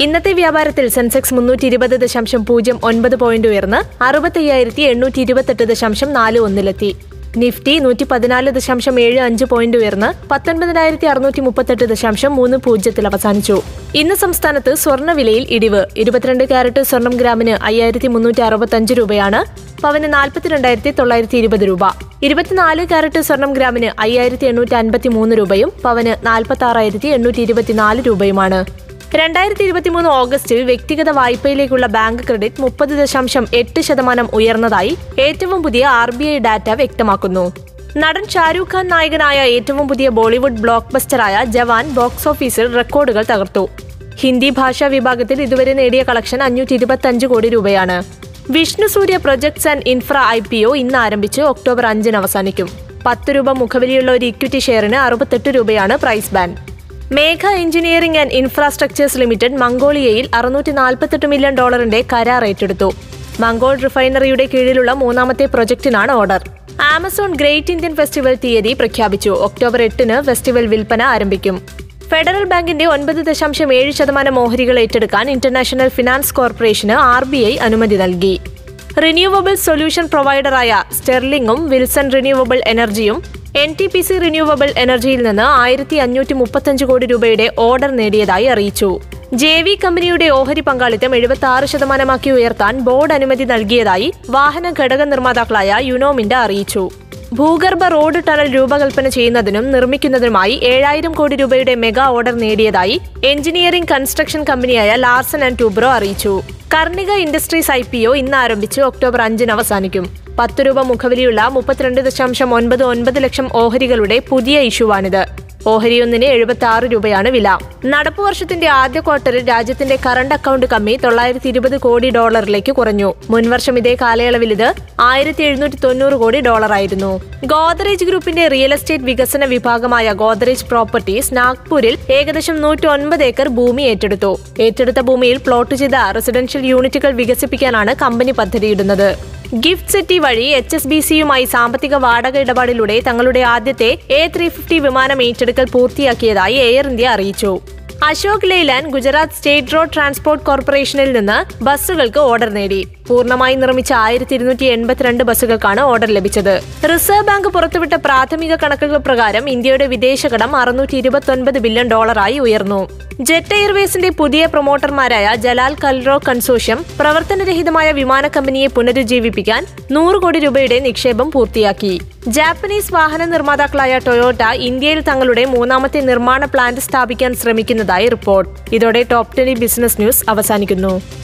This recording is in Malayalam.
ഇന്നത്തെ വ്യാപാരത്തിൽ സെൻസെക്സ് മുന്നൂറ്റി ഇരുപത് ദശാംശം പൂജ്യം ഒൻപത് പോയിന്റ് ഉയർന്ന് അറുപത്തയ്യായിരത്തി എണ്ണൂറ്റി ഇരുപത്തെട്ട് ദശാംശം നാല് ഒന്നിലെത്തി. നിഫ്റ്റി നൂറ്റി പതിനാല് ദശാംശം ഏഴ് അഞ്ച് പോയിന്റ് ഉയർന്ന് പത്തൊൻപതിനായിരത്തി അറുന്നൂറ്റി മുപ്പത്തെട്ട് ദശാംശം മൂന്ന് പൂജ്യത്തിൽ അവസാനിച്ചു. ഇന്ന് സംസ്ഥാനത്ത് സ്വർണവിലയിൽ ഇടിവ്. ഇരുപത്തിരണ്ട് കാരറ്റ് സ്വർണം ഗ്രാമിന് അയ്യായിരത്തി മുന്നൂറ്റി അറുപത്തഞ്ച് രൂപയാണ്. പവന് നാൽപ്പത്തിരണ്ടായിരത്തി തൊള്ളായിരത്തി ഇരുപത് രൂപ. ഇരുപത്തിനാല് കാരറ്റ് സ്വർണം ഗ്രാമിന് അയ്യായിരത്തി എണ്ണൂറ്റി അൻപത്തി മൂന്ന് രൂപയും പവന് നാൽപ്പത്തി ആറായിരത്തി എണ്ണൂറ്റി ഇരുപത്തിനാല് രൂപയുമാണ്. രണ്ടായിരത്തി ഇരുപത്തിമൂന്ന് ഓഗസ്റ്റിൽ വ്യക്തിഗത വായ്പയിലേക്കുള്ള ബാങ്ക് ക്രെഡിറ്റ് മുപ്പത് ദശാംശം എട്ട് ശതമാനം ഉയർന്നതായി ഏറ്റവും പുതിയ ആർ ബി ഐ ഡാറ്റ വ്യക്തമാക്കുന്നു. നടൻ ഷാരൂഖ് ഖാൻ നായകനായ ഏറ്റവും പുതിയ ബോളിവുഡ് ബ്ലോക്ക് ബസ്റ്ററായ ജവാൻ ബോക്സ് ഓഫീസിൽ റെക്കോർഡുകൾ തകർത്തു. ഹിന്ദി ഭാഷാ വിഭാഗത്തിൽ ഇതുവരെ നേടിയ കളക്ഷൻ അഞ്ഞൂറ്റി ഇരുപത്തഞ്ച് കോടി രൂപയാണ്. Vishnu Surya projects and infra I P O ഇന്ന് ആരംഭിച്ച് ഒക്ടോബർ അഞ്ചിന് അവസാനിക്കും. പത്ത് രൂപ മുഖവിലിയുള്ള ഒരു ഇക്വിറ്റി ഷെയറിന് അറുപത്തെട്ട് രൂപയാണ് price band. Megha engineering and infrastructures limited മംഗോളിയയിൽ അറുന്നൂറ്റി നാൽപ്പത്തെട്ട് മില്യൺ ഡോളറിന്റെ കരാർ ഏറ്റെടുത്തു. മംഗോൾ റിഫൈനറിയുടെ കീഴിലുള്ള മൂന്നാമത്തെ പ്രൊജക്ടിനാണ് order. Amazon great Indian festival തീയതി പ്രഖ്യാപിച്ചു. ഒക്ടോബർ എട്ടിന് ഫെസ്റ്റിവൽ വിൽപ്പന ആരംഭിക്കും. ഫെഡറൽ ബാങ്കിന്റെ ഒൻപത് ദശാംശം ഏഴ് ശതമാനം ഓഹരികൾ ഏറ്റെടുക്കാൻ ഇന്റർനാഷണൽ ഫിനാൻസ് കോർപ്പറേഷന് ആർ ബി ഐ അനുമതി നൽകി. റിന്യൂവബിൾ സൊല്യൂഷൻ പ്രൊവൈഡറായ സ്റ്റെർലിംഗും വിൽസൺ റിന്യൂവബിൾ എനർജിയും N T P C renewable എനർജിയിൽ നിന്ന് ആയിരത്തി അഞ്ഞൂറ്റി മുപ്പത്തഞ്ച് കോടി രൂപയുടെ ഓർഡർ നേടിയതായി അറിയിച്ചു. ജെ വി കമ്പനിയുടെ ഓഹരി പങ്കാളിത്തം എഴുപത്തി ആറ് ശതമാനമാക്കി ഉയർത്താൻ ബോർഡ് അനുമതി നൽകിയതായി വാഹന ഘടക നിർമ്മാതാക്കളായ യുനോമിൻഡ അറിയിച്ചു. ഭൂഗർഭ റോഡ് ടണൽ രൂപകൽപ്പന ചെയ്യുന്നതിനും നിർമ്മിക്കുന്നതിനുമായി ഏഴായിരം കോടി രൂപയുടെ മെഗാ ഓർഡർ നേടിയതായി എഞ്ചിനീയറിംഗ് കൺസ്ട്രക്ഷൻ കമ്പനിയായ ലാർസൺ ആൻഡ് ടൂബ്രോ അറിയിച്ചു. Karnika industries I P O ഇന്ന് ആരംഭിച്ച് ഒക്ടോബർ അഞ്ചിന് അവസാനിക്കും. പത്ത് രൂപ മുഖവിലിയുള്ള മുപ്പത്തിരണ്ട് ദശാംശം ഒൻപത് ഒൻപത് ലക്ഷം ഓഹരികളുടെ പുതിയ ഇഷ്യൂവാണിത്. ഓഹരിയൊന്നിന് എഴുപത്തി ആറ് രൂപയാണ് വില. നടപ്പു വർഷത്തിന്റെ ആദ്യ ക്വാർട്ടറിൽ രാജ്യത്തിന്റെ കറണ്ട് അക്കൗണ്ട് കമ്മി തൊള്ളായിരത്തി ഇരുപത് കോടി ഡോളറിലേക്ക് കുറഞ്ഞു. മുൻവർഷം ഇതേ കാലയളവിൽ ഇത് ആയിരത്തി എഴുന്നൂറ്റി തൊണ്ണൂറ് കോടി ഡോളറായിരുന്നു. ഗോദറേജ് ഗ്രൂപ്പിന്റെ റിയൽ എസ്റ്റേറ്റ് വികസന വിഭാഗമായ ഗോദറേജ് പ്രോപ്പർട്ടീസ് നാഗ്പൂരിൽ ഏകദേശം നൂറ്റി ഒൻപത് ഏക്കർ ഭൂമി ഏറ്റെടുത്തു. ഏറ്റെടുത്ത ഭൂമിയിൽ പ്ലോട്ട് ചെയ്ത റെസിഡൻഷ്യൽ യൂണിറ്റുകൾ വികസിപ്പിക്കാനാണ് കമ്പനി പദ്ധതിയിടുന്നത്. ഗിഫ്റ്റ് സിറ്റി വഴി എച്ച് എസ് ബി സിയുമായി സാമ്പത്തിക വാടക ഇടപാടിലൂടെ തങ്ങളുടെ ആദ്യത്തെ എ ത്രീ ഫിഫ്റ്റി വിമാനം ഏറ്റെടുക്കൽ പൂർത്തിയാക്കിയതായി എയർ ഇന്ത്യ അറിയിച്ചു. Ashok Leyland Gujarat state road transport കോർപ്പറേഷനിൽ നിന്ന് ബസ്സുകൾക്ക് ഓർഡർ നേടി. പൂർണമായി നിർമ്മിച്ച ആയിരത്തി ഇരുന്നൂറ്റി എൺപത്തിരണ്ട് ബസ്സുകൾക്കാണ് ഓർഡർ ലഭിച്ചത്. റിസർവ് ബാങ്ക് പുറത്തുവിട്ട പ്രാഥമിക കണക്കുകൾ പ്രകാരം ഇന്ത്യയുടെ വിദേശകടം അറുന്നൂറ്റി ഇരുപത്തൊൻപത് ബില്യൺ ഡോളറായി ഉയർന്നു. ജെറ്റ് എയർവേസിന്റെ പുതിയ പ്രൊമോട്ടർമാരായ ജലാൽ കൽറോ കൺസോഷ്യം പ്രവർത്തനരഹിതമായ വിമാന കമ്പനിയെ പുനരുജ്ജീവിപ്പിക്കാൻ നൂറ് കോടി രൂപയുടെ നിക്ഷേപം പൂർത്തിയാക്കി. ജാപ്പനീസ് വാഹന നിർമ്മാതാക്കളായ ടൊയോട്ട ഇന്ത്യയിൽ തങ്ങളുടെ മൂന്നാമത്തെ നിർമ്മാണ പ്ലാന്റ് സ്ഥാപിക്കാൻ ശ്രമിക്കുന്നതായി റിപ്പോർട്ട്. ഇതോടെ ടോപ് ടെൻ ബിസിനസ് ന്യൂസ് അവസാനിക്കുന്നു.